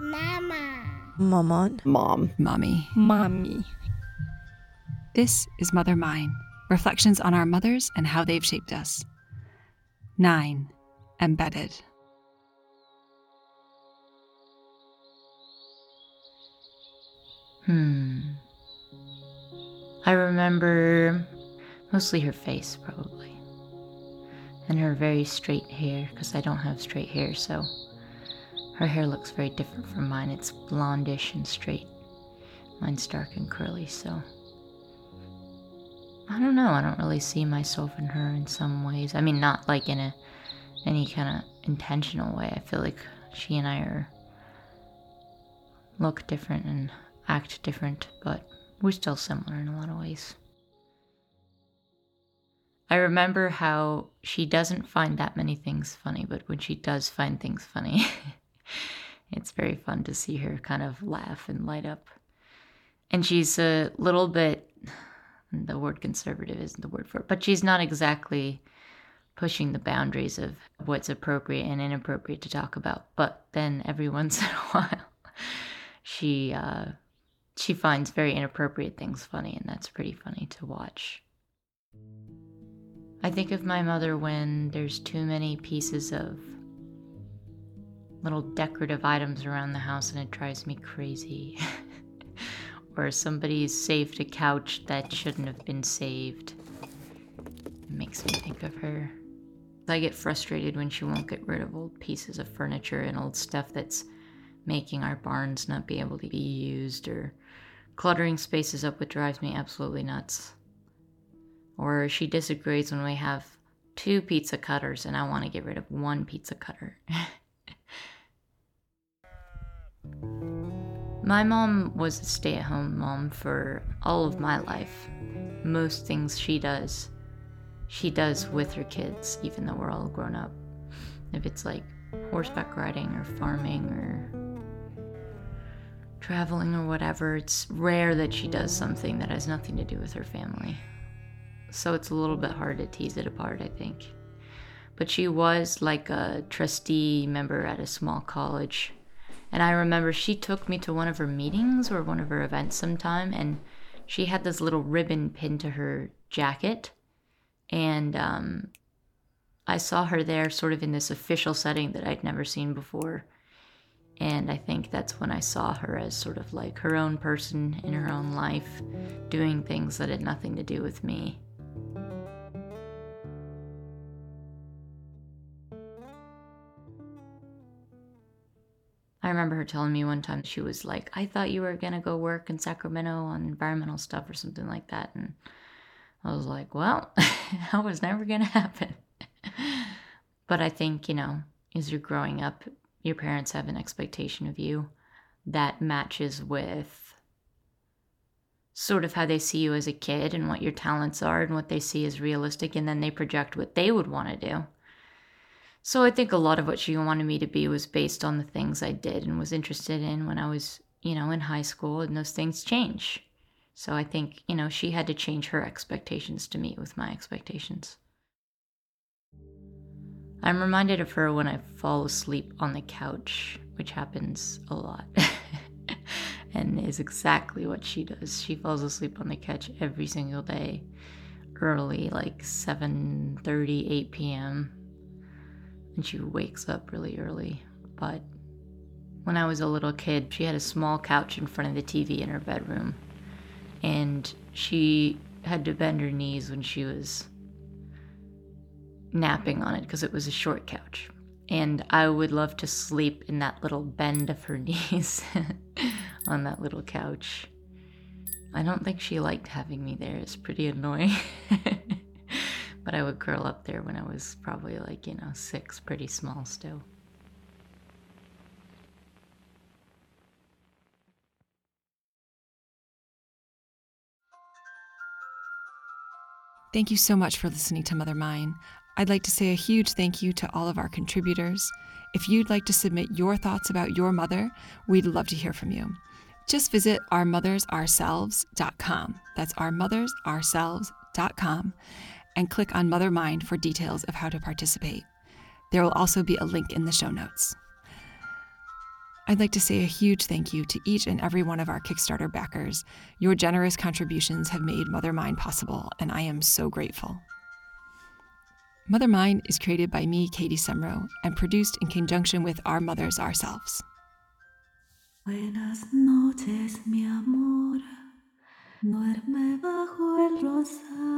Mama. Maman. Mom. Mommy. Mommy. This is Mother Mine reflections on our mothers and how they've shaped us. 9. Embedded. Hmm. I remember mostly her face, probably. And her very straight hair, because I don't have straight hair, so her hair looks very different from mine. It's blondish and straight. Mine's dark and curly, so. I don't know. I don't really see myself in her in some ways. I mean, not like in a any kind of intentional way. I feel like she and I are look different and act different, but we're still similar in a lot of ways. I remember how she doesn't find that many things funny, but when she does find things funny, it's very fun to see her kind of laugh and light up. And she's a little bit, the word conservative isn't the word for it, but she's not exactly pushing the boundaries of what's appropriate and inappropriate to talk about. But then every once in a while, she uh, she finds very inappropriate things funny, and that's pretty funny to watch. I think of my mother when there's too many pieces of little decorative items around the house and it drives me crazy. or somebody's saved a couch that shouldn't have been saved. It makes me think of her. I get frustrated when she won't get rid of old pieces of furniture and old stuff that's making our barns not be able to be used or cluttering spaces up, which drives me absolutely nuts. Or she disagrees when we have two pizza cutters and I want to get rid of one pizza cutter. my mom was a stay at home mom for all of my life. Most things she does, she does with her kids, even though we're all grown up. If it's like horseback riding or farming or traveling or whatever, it's rare that she does something that has nothing to do with her family. So it's a little bit hard to tease it apart, I think. But she was like a trustee member at a small college. And I remember she took me to one of her meetings or one of her events sometime, and she had this little ribbon pinned to her jacket. And um, I saw her there sort of in this official setting that I'd never seen before. And I think that's when I saw her as sort of like her own person in her own life, doing things that had nothing to do with me. I remember her telling me one time she was like, I thought you were going to go work in Sacramento on environmental stuff or something like that. And I was like, well, that was never going to happen. but I think, you know, as you're growing up, your parents have an expectation of you that matches with sort of how they see you as a kid and what your talents are and what they see as realistic. And then they project what they would want to do. So I think a lot of what she wanted me to be was based on the things I did and was interested in when I was, you know, in high school, and those things change. So I think, you know, she had to change her expectations to meet with my expectations. I'm reminded of her when I fall asleep on the couch, which happens a lot. and is exactly what she does. She falls asleep on the couch every single day, early, like 7:30, 8 p.m and she wakes up really early. But when I was a little kid, she had a small couch in front of the TV in her bedroom, and she had to bend her knees when she was napping on it because it was a short couch. And I would love to sleep in that little bend of her knees on that little couch. I don't think she liked having me there. It's pretty annoying. but I would curl up there when I was probably like, you know, six, pretty small still. Thank you so much for listening to Mother Mine. I'd like to say a huge thank you to all of our contributors. If you'd like to submit your thoughts about your mother, we'd love to hear from you. Just visit ourmothersourselves.com. That's ourmothersourselves.com and click on Mother Mine for details of how to participate. There will also be a link in the show notes. I'd like to say a huge thank you to each and every one of our Kickstarter backers. Your generous contributions have made Mother Mine possible, and I am so grateful. Mother Mine is created by me, Katie Semro, and produced in conjunction with our mothers ourselves. Buenas noches, mi amor. Duerme bajo el rosal